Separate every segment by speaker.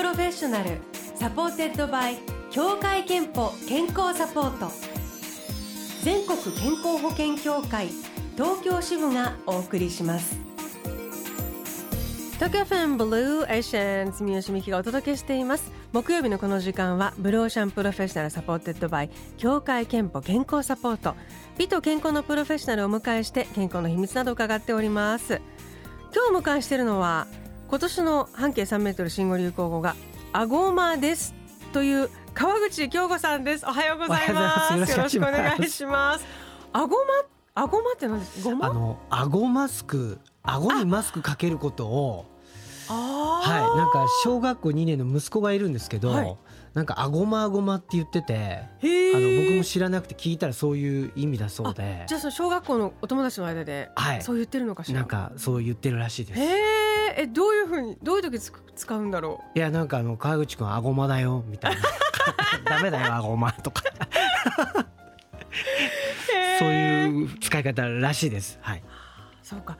Speaker 1: Professional supported by 協会けんぽ健康サポート。全国健康保険協会東京支部がお送りします。東京 FM Blue Ocean 住吉美紀がお届けしています。木曜日のこの時間は Blue Ocean Professional supported by 協会けんぽ健康サポート。美と健康のプロフェッショナルをお迎えして健康の秘密など伺っております。今日お迎えしているのは今年の半径3メートル新語・流行語がアゴマですという川口京子さんです。おはようございます。よろしくお願いします。アゴマアゴマって何ですごま？
Speaker 2: あの顎マスク顎にマスクかけることをはいなんか小学校2年の息子がいるんですけど、はい、なんかあごまあごまって言っててあの僕も知らなくて聞いたらそういう意味だそうで。
Speaker 1: じゃあその小学校のお友達の間で、はい、そう言ってるのかしら？
Speaker 2: なんかそう言ってるらしいです
Speaker 1: へえどういうふうにどういう時使うんだろ
Speaker 2: う？いやなんかあの川口君あごまだよみたいな。ダメだよあごまとか。そういう使い方らしいです。はい。
Speaker 1: そうか。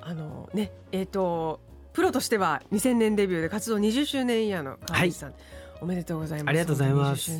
Speaker 1: あのねえっ、ー、とプロとしては2000年デビューで活動20周年イヤーの川口さん、はい、おめでとうございます。
Speaker 2: ありがとうございます。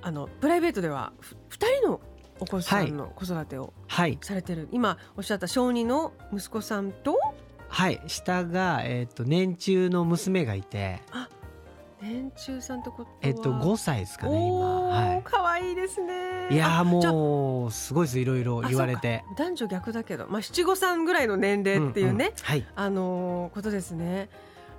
Speaker 1: あのプライベートでは2人のお子さんの子育てをされてる、はい、今おっしゃった小児の息子さんと
Speaker 2: はい下が、えーと、年中の娘がいて。あ
Speaker 1: 年中さんとこ
Speaker 2: えっと5歳ですかね今。
Speaker 1: はい。可愛いですね。
Speaker 2: いやもうすごいですいろいろ言われて。
Speaker 1: 男女逆だけど。まあ七五三ぐらいの年齢っていうね、うんうん、はい。あのー、ことですね。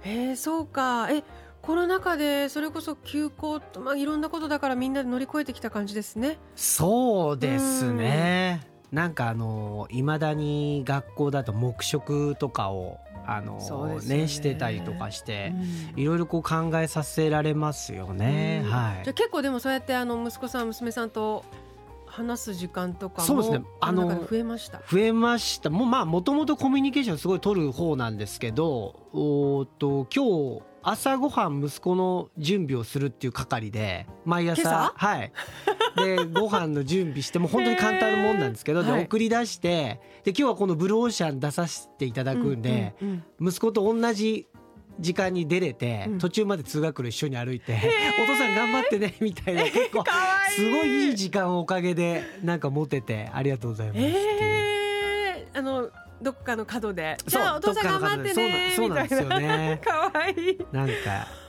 Speaker 1: えー、そうか。えコロナ禍でそれこそ休校と、まあ、いろんなことだからみんなで乗り越えてきた感じですね。
Speaker 2: そうですね。なんかあのいまだに学校だと黙食とかをあのね、ね、してたりとかして、いろいろこう考えさせられますよね。はい。
Speaker 1: じゃ結構でもそうやってあの息子さん娘さんと話す時間とかそうですね。あの増えました？
Speaker 2: 増えました。もうまあもともとコミュニケーションすごい取る方なんですけどおと今日朝ごはん息子の準備をするっていう係で毎朝はい。で ご飯の準備しても本当に簡単なもんなんですけど、で送り出してで今日はこのブルーオーシャン出させていただくんで、息子と同じ時間に出れて、途中まで通学路一緒に歩いて「お父さん頑張ってね」みたいな 結構すごいいい時間をおかげでなんか持ててありがとうございます。
Speaker 1: えー、あのどっかの角で。じゃあお父さん頑張ってね
Speaker 2: そうなんですよね。
Speaker 1: 可愛い
Speaker 2: な。んか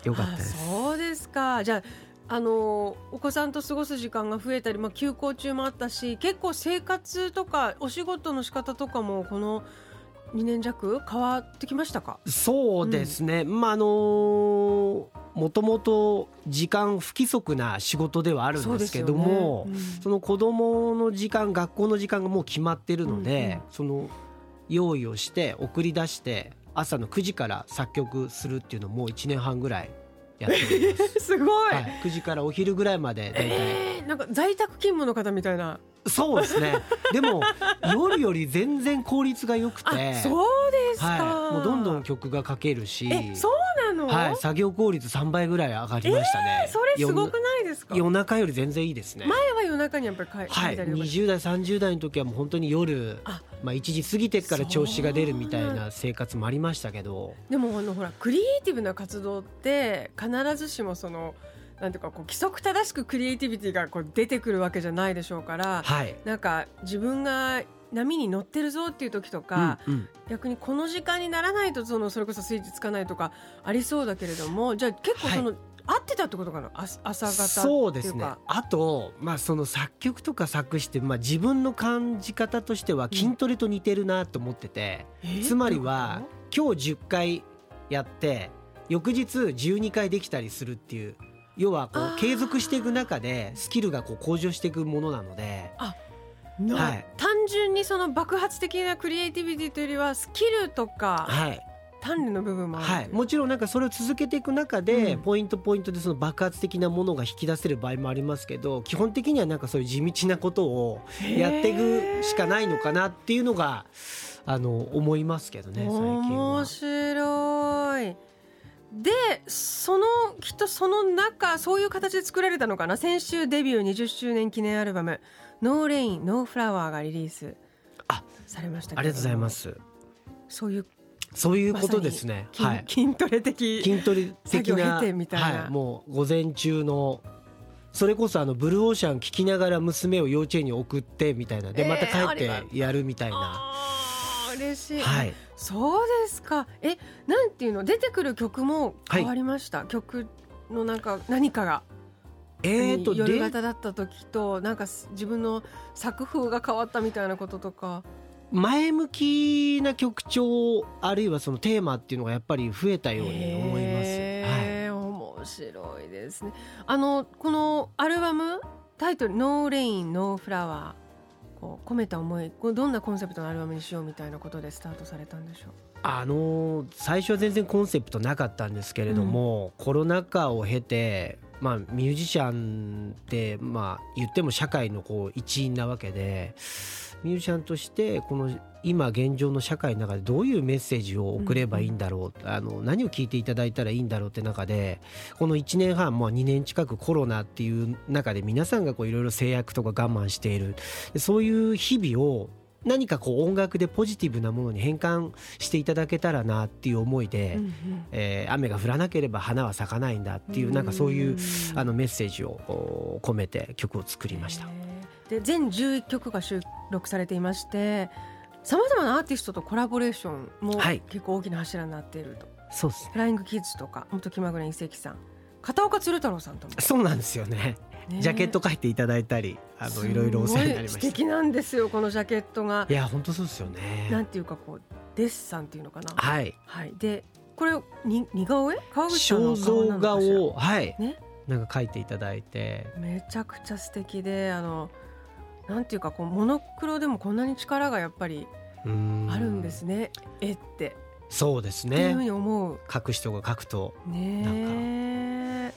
Speaker 2: 良かったです。
Speaker 1: そうですか。じゃああのお子さんと過ごす時間が増えたり、まあ、休校中もあったし結構生活とかお仕事の仕方とかもこの2年弱変わってきましたか？
Speaker 2: そうですね、うん、まああのもともと時間不規則な仕事ではあるんですけどもそ、ね。うん、その子供の時間学校の時間がもう決まってるので、うんうん、その用意をして送り出して朝の9時から作曲するっていうのをもう1年半ぐらいやってます。
Speaker 1: すごい、はい、
Speaker 2: 9時からお昼ぐらいまで大体、
Speaker 1: えー、なんか在宅勤務の方みたいな。
Speaker 2: そうですね。でも夜より全然効率が良くて。
Speaker 1: そうですか、
Speaker 2: はい、もうどんどん曲が書けるし。
Speaker 1: そうなの、
Speaker 2: はい、作業効率3倍ぐらい上がりましたね、
Speaker 1: えー、それすごくないですか？
Speaker 2: 夜中より全然いいですね。
Speaker 1: 前は夜中にやっぱり書い
Speaker 2: はい、20代30代の時はもう本当に夜まあ1時過ぎてから調子が出るみたいな生活もありましたけど。
Speaker 1: でもあのほらクリエイティブな活動って必ずしもそのなんていうかこう規則正しくクリエイティビティがこう出てくるわけじゃないでしょうから、はい、なんか自分が波に乗ってるぞっていう時とか、うんうん、逆にこの時間にならないとそのそれこそスイッチつかないとかありそうだけれどもじゃあ結構その、はい、合ってたってことかな？朝方
Speaker 2: そうですね。あと、まあ、その作曲とか作詞って、まあ、自分の感じ方としては筋トレと似てるなと思ってて、うん、つまりは今日10回やって翌日12回できたりするっていう要はこう継続していく中でスキルがこう向上していくものなので。
Speaker 1: はい、単純にその爆発的なクリエイティビティというよりはスキルとか、はい、鍛錬の部分も
Speaker 2: はい、もちろんなんかそれを続けていく中で、ポイントポイントでその爆発的なものが引き出せる場合もありますけど基本的にはなんかそういう地道なことをやっていくしかないのかなっていうのがあの思いますけどね最近は。
Speaker 1: 面白い。でそのきっとその中そういう形で作られたのかな。先週デビュー20周年記念アルバム「 No Rain No Flower 」がリリースされました
Speaker 2: ありがとうございます。
Speaker 1: そういう
Speaker 2: そういうことですね。
Speaker 1: はい、筋トレ的
Speaker 2: 筋トレ的な
Speaker 1: は
Speaker 2: い、もう午前中のそれこそあの Blue Ocean 聞きながら娘を幼稚園に送ってみたいな。でまた帰ってやるみたいな。
Speaker 1: えー、嬉しい、はい、そうですか。えなんていうの？出てくる曲も変わりました、はい、曲のなんか何かが。えーと、夜型だった時となんか自分の作風が変わったみたいなこととか
Speaker 2: 前向きな曲調あるいはそのテーマっていうのがやっぱり増えたように思います。
Speaker 1: はい、面白いですね。あのこのアルバムタイトル「 No Rain No Flower」こう込めた思いこれどんなコンセプトのアルバムにしようみたいなことでスタートされたんでしょう？
Speaker 2: あの最初は全然コンセプトなかったんですけれども、うん、コロナ禍を経てまあ、ミュージシャンってまあ言っても社会のこう一員なわけでミュージシャンとしてこの今現状の社会の中でどういうメッセージを送ればいいんだろう、うん、あの何を聞いていただいたらいいんだろうって中でこの1年半、まあ、2年近くコロナっていう中で皆さんがいろいろ制約とか我慢している。そういう日々を何かこう音楽でポジティブなものに変換していただけたらなっていう思いで、うんうん、えー、雨が降らなければ花は咲かないんだっていうなんかそういうあのメッセージを込めて曲を作りました。
Speaker 1: で全11曲が収録されていましてさまざまなアーティストとコラボレーションも結構大きな柱になっていると、はい、
Speaker 2: そうです
Speaker 1: フライングキッズとか元気まぐれ遺跡さん。片岡鶴太郎さんとも。
Speaker 2: そうなんですよね。ジャケット書いていただいたりあのいろいろお世話になりました。素
Speaker 1: 敵なんですよこのジャケットが。
Speaker 2: いや本当そうですよね。
Speaker 1: なんていうかこうデッサンっていうのかな。
Speaker 2: はい、
Speaker 1: はい、でこれに似顔絵？川口
Speaker 2: さんの顔なのかしらはい。ね。なんか書いていただいて。
Speaker 1: めちゃくちゃ素敵であのなんていうかこうモノクロでもこんなに力がやっぱりあるんですね。絵って。
Speaker 2: そうですね。
Speaker 1: っていうふうに思う。
Speaker 2: 書く人が書くとね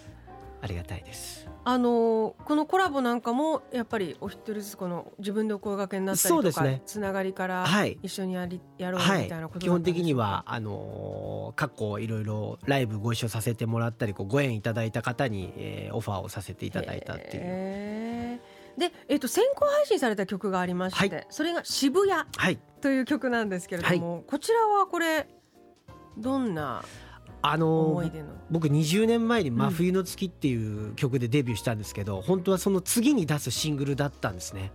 Speaker 2: ありがたいです。
Speaker 1: あのこのコラボなんかもやっぱりお一人ずつこの自分でお声掛けになったりとか、ね、つながりから一緒にやり、やろうみたいなこと、
Speaker 2: はい、基本的にはあの過去いろいろライブご一緒させてもらったりこうご縁いただいた方に、えー、オファーをさせていただいたっていう。
Speaker 1: で、えー、と先行配信された曲がありまして、はい、それが「渋谷」という曲なんですけれども、はい、こちらはこれどんな
Speaker 2: あの僕20年前に「真冬の月」っていう曲でデビューしたんですけど、うん、本当はその次に出すシングルだったんですね。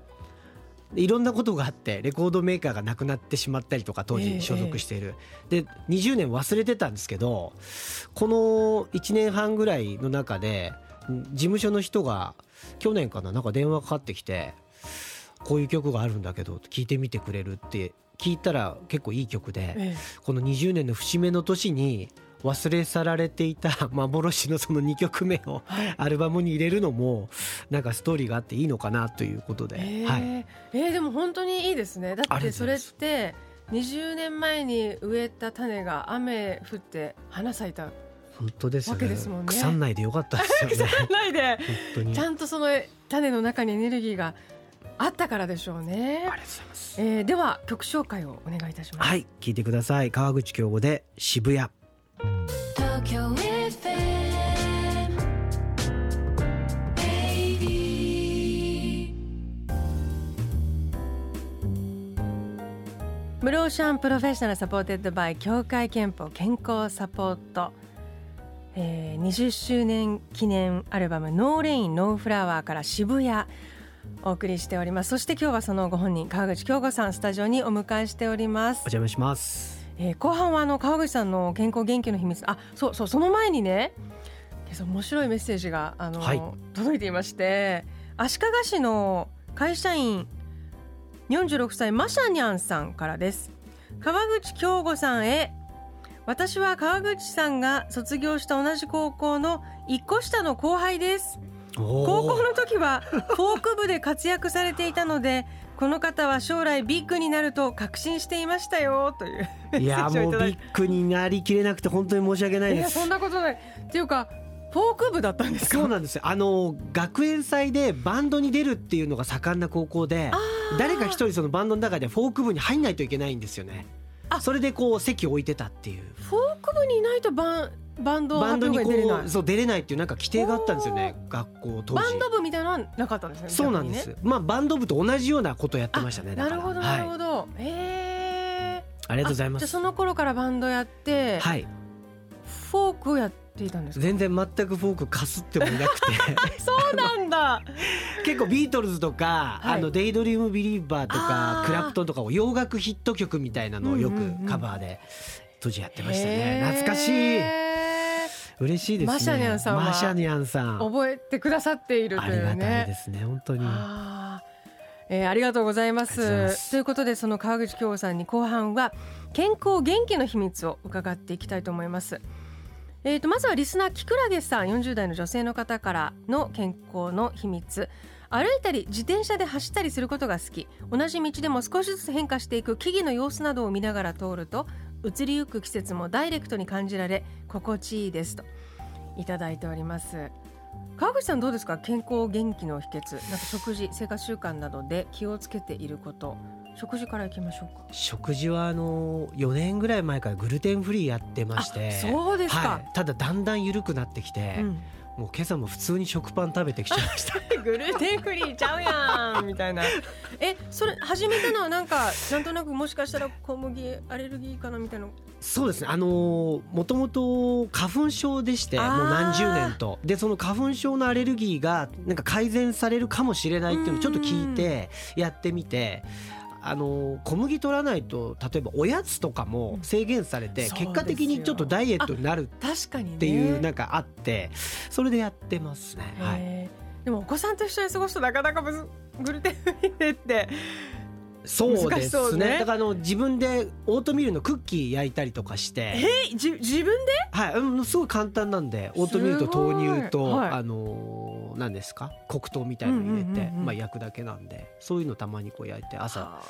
Speaker 2: いろんなことがあってレコードメーカーがなくなってしまったりとか当時所属している、えー、で20年忘れてたんですけどこの1年半ぐらいの中で事務所の人が去年かななんか電話かかってきてこういう曲があるんだけど聞いてみてくれるって聞いたら結構いい曲で、ええ、この20年の節目の年に忘れ去られていた 幻のその2曲目をアルバムに入れるのもなんかストーリーがあっていいのかなということで、え
Speaker 1: ー、はい、えー、でも本当にいいですね。だってそれって20年前に植えた種が雨降って花咲いた
Speaker 2: 本当ですよね。ですもんね腐んないでよかったですよね。
Speaker 1: 腐んないでちゃんとその種の中にエネルギーがあったからでしょうね。あり
Speaker 2: がとうございます。
Speaker 1: えー、では曲紹介をお願いいたします。
Speaker 2: はい、聞いてください。河口恭吾で渋谷。東京 FM
Speaker 1: Blue Ocean Professional supported by 協会けんぽ健康サポート、えー、20周年記念アルバム「 No Rain No Flower」から渋谷お送りしております。そして今日はそのご本人川口京子さんスタジオにお迎えしております。
Speaker 2: お邪魔します。
Speaker 1: えー、後半はあの川口さんの健康元気の秘密。あそうそうその前にね面白いメッセージがあの、はい、届いていまして足利市の会社員46歳マシャニャンさんからです。川口京吾さんへ私は川口さんが卒業した同じ高校の一個下の後輩です。高校の時はフォーク部で活躍されていたのでこの方は将来ビッグになると確信していましたよという
Speaker 2: いやもうビッグになりきれなくて本当に申し訳ないです。
Speaker 1: そんなことない。っていうかフォーク部だったんです
Speaker 2: そうなんですよ。あの学園祭でバンドに出るっていうのが盛んな高校で誰か一人そのバンドの中でフォーク部に入んないといけないんですよねそれでこう席を置いてたっていう。
Speaker 1: フォーク部にいないとバンバンド
Speaker 2: バンドにこうそう出れないっていうなんか規定があったんですよね学校当時。
Speaker 1: バンド部みたいなのはなかったんですね
Speaker 2: そうなんです、ね、まあバンド部と同じようなことやってましたね
Speaker 1: なるほどなるほど、はい、へえ
Speaker 2: ありがとうございます。
Speaker 1: じゃあその頃からバンドやって、
Speaker 2: はい。
Speaker 1: フォークをやっていたんですか？
Speaker 2: 全然全くフォークかすってもいなくて。
Speaker 1: そうなんだ。
Speaker 2: 結構ビートルズとか、
Speaker 1: はい。
Speaker 2: あの Daydream Believer とかクラプトンとかを洋楽ヒット曲みたいなのをよくカバーで当時やってましたね。懐かしい。嬉しいですね。
Speaker 1: マシャニャンさんは
Speaker 2: マシャニャンさん。
Speaker 1: 覚えてくださっているという
Speaker 2: ありがたい
Speaker 1: ね
Speaker 2: ですね本当に。
Speaker 1: えーありがとうございま
Speaker 2: す。す。
Speaker 1: ということでその川口京子さんに後半は健康元気の秘密を伺っていきたいと思います。えー、とまずはリスナーキクラゲさん40代の女性の方からの健康の秘密。歩いたり自転車で走ったりすることが好き。同じ道でも少しずつ変化していく木々の様子などを見ながら通ると移りゆく季節もダイレクトに感じられ心地いいですと。いただいております。川口さんどうですか？健康元気の秘訣。なんか食事生活習慣などで気をつけていること。食事からいきましょうか。
Speaker 2: 食事はあの4年ぐらい前からグルテンフリーやってまして。
Speaker 1: あそうですか。
Speaker 2: はい、ただだんだん緩くなってきて、
Speaker 1: うん。
Speaker 2: もう今朝も普通に食パン食べてきちゃいました。
Speaker 1: グルテンフリーちゃうやんみたいな。えそれ始めたのはなんかなんとなくもしかしたら小麦アレルギーかなみたいな。
Speaker 2: そうですね。あのもともと花粉症でしてもう何十年と。でその花粉症のアレルギーがなんか改善されるかもしれないっていうのをちょっと聞いてやってみて。あの小麦取らないと例えばおやつとかも制限されて、
Speaker 1: うん
Speaker 2: 結果的にちょっとダイエットになる
Speaker 1: 確かにね。
Speaker 2: っていうなんかあってそれでやってますね。はい、
Speaker 1: でもお子さんと一緒に過ごすとなかなかグルテンフリーでって
Speaker 2: そうですね。
Speaker 1: ね。
Speaker 2: だからあの自分でオートミールのクッキー焼いたりとかして
Speaker 1: えじ自分で？
Speaker 2: はい、うん、すごい簡単なんでオートミールと豆乳と、
Speaker 1: はい。
Speaker 2: あのー何ですか？黒糖みたいの入れて、まあ、焼くだけなんでそういうのたまにこう焼いて朝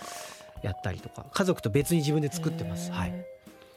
Speaker 2: やったりとか。家族と別に自分で作ってます。はい、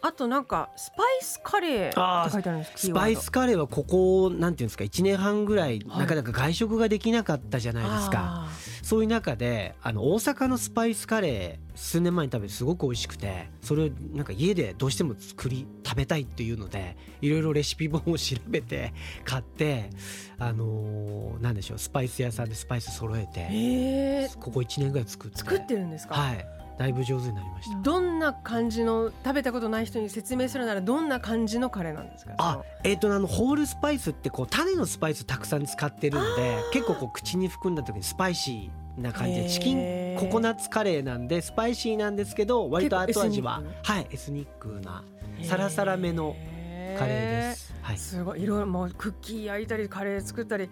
Speaker 1: あとなんかスパイスカレーって書いてあるんです
Speaker 2: スパイスカレーはここなんていうんですか？1年半ぐらい
Speaker 1: はい。
Speaker 2: なかなか外食ができなかったじゃないですか、
Speaker 1: あ
Speaker 2: そういう中であの大阪のスパイスカレー数年前に食べてすごく美味しくてそれをなんか家でどうしても作り食べたいっていうのでいろいろレシピ本を調べて買ってあのーなんでしょうスパイス屋さんでスパイス揃え
Speaker 1: ー。
Speaker 2: てここ1年ぐらい作って。
Speaker 1: 作ってるんですか、
Speaker 2: はいだいぶ上手になりました。
Speaker 1: どんな感じの食べたことない人に説明するならどんな感じのカレーなんですか？
Speaker 2: あえっ、とあのホールスパイスってこう種のスパイスたくさん使ってるんで結構こう口に含んだ時にスパイシーな感じでチキンココナッツカレーなんでスパイシーなんですけど割と後味は
Speaker 1: 結構エスニッ
Speaker 2: はいエスニックなサラサラめのカレーです。はい。
Speaker 1: すごい。いろいろもうクッキー焼いたりカレー作ったり、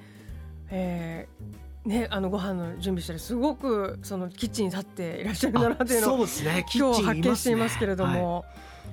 Speaker 1: えー、ねあのご飯の準備したりすごくそのキッチンに立っていらっしゃるんだなっていうのを
Speaker 2: そうですね。
Speaker 1: 今日発見していますけれど
Speaker 2: はい
Speaker 1: も、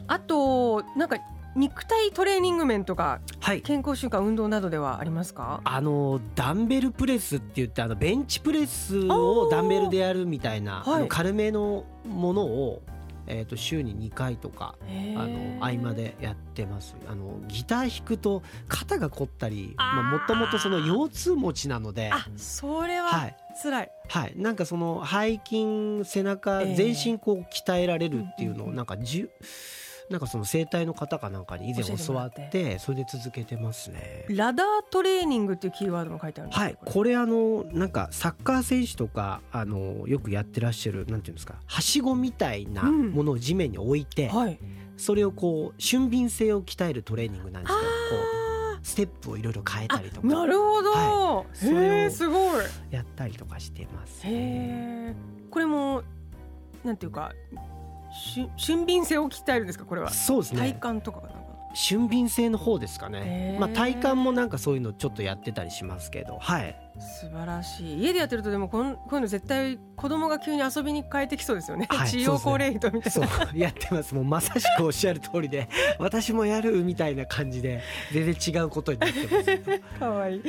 Speaker 1: あとなんか肉体トレーニング面とか
Speaker 2: はい。
Speaker 1: 健康習慣運動などではありますか？
Speaker 2: あのダンベルプレスって言ってあのベンチプレスをダンベルでやるみたいな
Speaker 1: はい。
Speaker 2: 軽めのものをえっ、と週に2回とかあの合間でやってます。あのギター弾くと肩が凝ったり、まあもともとその腰痛持ちなので、
Speaker 1: あそれ
Speaker 2: は
Speaker 1: はい。辛い、
Speaker 2: はい、なんかその背筋背中
Speaker 1: ええ
Speaker 2: 全身こう鍛えられるっていうのをなんかじゅなんかその整体の方かなんかに以前
Speaker 1: 教
Speaker 2: わっ
Speaker 1: て
Speaker 2: てそれで続けてますね。
Speaker 1: ラダートレーニングっていうキーワードも書いてあるんです
Speaker 2: はい、これ。あのなんかサッカー選手とかあのよくやってらっしゃるなんていうんですかはしごみたいな
Speaker 1: うん
Speaker 2: ものを地面に置いて、
Speaker 1: はい。
Speaker 2: それをこう俊敏性を鍛えるトレーニングなんですけどこ
Speaker 1: あ
Speaker 2: うステップをいろいろ変えたりと
Speaker 1: ーな
Speaker 2: か
Speaker 1: るほど、
Speaker 2: はい。
Speaker 1: へえすごい。
Speaker 2: やったりとかしてます、
Speaker 1: へえこれもなんていうかし俊敏性を鍛えるんですかこれは？
Speaker 2: そうですね。
Speaker 1: 体幹とかがなんか。
Speaker 2: 俊敏性の方ですかね、まあ、体幹もなんかそういうのちょっとやってたりしますけど。はい。
Speaker 1: 素晴らしい。家でやってるとでもこんこういうの絶対子供が急に遊びに変えてきそうですよね、
Speaker 2: はい
Speaker 1: 治療高齢人みたい
Speaker 2: そう
Speaker 1: な
Speaker 2: やってます。もうまさしくおっしゃる通りで 私もやるみたいな感じで全然違うことになってます。
Speaker 1: かわいい、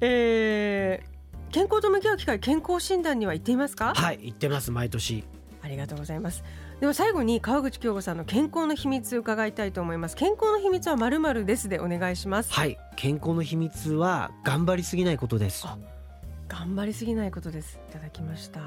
Speaker 1: えー健康と向き合う機会健康診断には行っていますか？
Speaker 2: はい言ってます毎年。
Speaker 1: ありがとうございますでは最後に川口京子さんの健康の秘密伺いたいと思います。健康の秘密はまるまるですでお願いします。
Speaker 2: はい。健康の秘密は頑張りすぎないことです。
Speaker 1: あ頑張りすぎないことです。いただきました。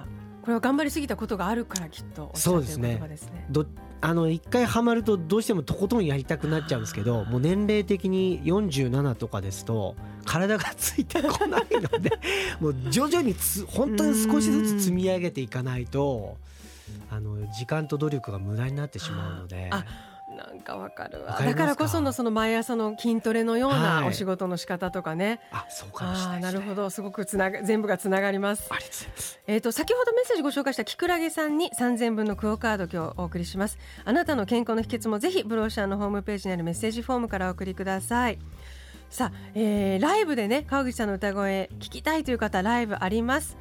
Speaker 1: これは頑張りすぎたことがあるからきっとおっしゃってる
Speaker 2: そうですね。
Speaker 1: 言葉ですね。
Speaker 2: どあの一回ハマるとどうしてもとことんやりたくなっちゃうんですけどもう年齢的に47とかですと体がついてこないので もう徐々につ本当に少しずつ積み上げていかないとあの時間と努力が無駄になってしまうので。
Speaker 1: なんかわかるわ。だからこそのその毎朝の筋トレのようなお仕事の仕方とかね、
Speaker 2: はい、あそうかもしれない、
Speaker 1: ね、なるほど。すごくつなが全部がつながります。
Speaker 2: ます。
Speaker 1: えっ、ー、と先ほどメッセージご紹介したキクラゲさんに3000分のクオカード今日お送りします。あなたの健康の秘訣もぜひブローシャーのホームページにあるメッセージフォームからお送りください。さあ、えー、ライブでね川口さんの歌声聞きたいという方ライブあります。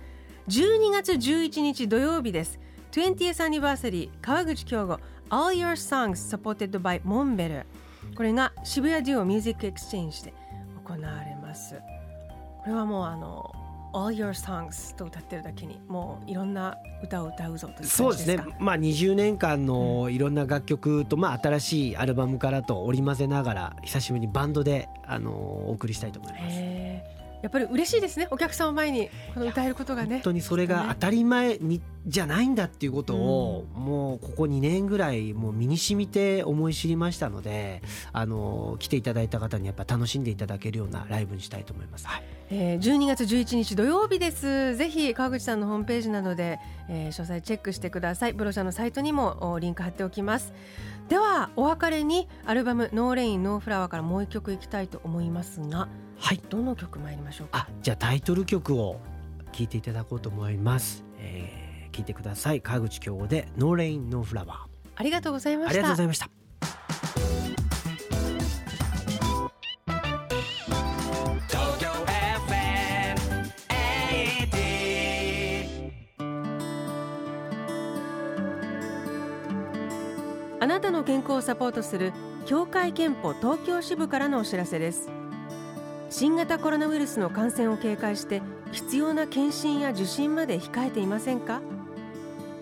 Speaker 1: 12月11日土曜日です 20th Anniversary 川口恭吾 All Your Songs Supported by モンベルこれが渋谷 duo MUSIC EXCHANGE で行われます。これはもうあの All Your Songs と歌ってるだけにもういろんな歌を歌うぞという
Speaker 2: そうですね。まあ20年間のいろんな楽曲と、まあ新しいアルバムからと織り交ぜながら久しぶりにバンドであのお送りしたいと思います。
Speaker 1: やっぱり嬉しいですねお客さんを前にこの歌えることがね。
Speaker 2: 本当にそれが当たり前にじゃないんだっていうことを、もうここ2年ぐらいもう身に染みて思い知りましたのであの来ていただいた方にやっぱ楽しんでいただけるようなライブにしたいと思います、はい、
Speaker 1: えー、12月11日土曜日です。ぜひ川口さんのホームページなどで、えー、詳細チェックしてください。ブルーオーシャンのサイトにもリンク貼っておきます。ではお別れにアルバム「No Rain No Flower」からもう一曲いきたいと思いますがはい。どの曲参りましょうか？
Speaker 2: あじゃあタイトル曲を聴いていただこうと思います、えー、聞いてください。川口恭吾で「No Rain No Flower」
Speaker 1: ありがとうございました。
Speaker 2: ありがとうございました。
Speaker 1: あなたの健康をサポートする協会憲法東京支部からのお知らせです新型コロナウイルスの感染を警戒して必要な検診や受診まで控えていませんか？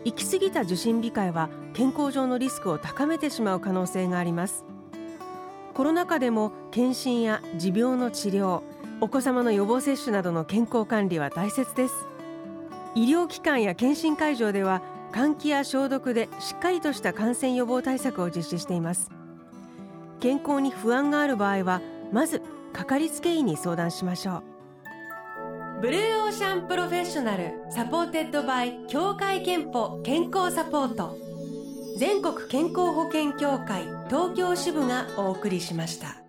Speaker 1: 行き過ぎた受診控えは健康上のリスクを高めてしまう可能性があります。コロナ禍でも検診や持病の治療お子様の予防接種などの健康管理は大切です。医療機関や検診会場では換気や消毒でしっかりとした感染予防対策を実施しています。健康に不安がある場合はまずかかりつけ医に相談しましょう。ブルーオーシャン Professional supported by 協会けんぽ健康サポート。全国健康保険協会東京支部がお送りしました。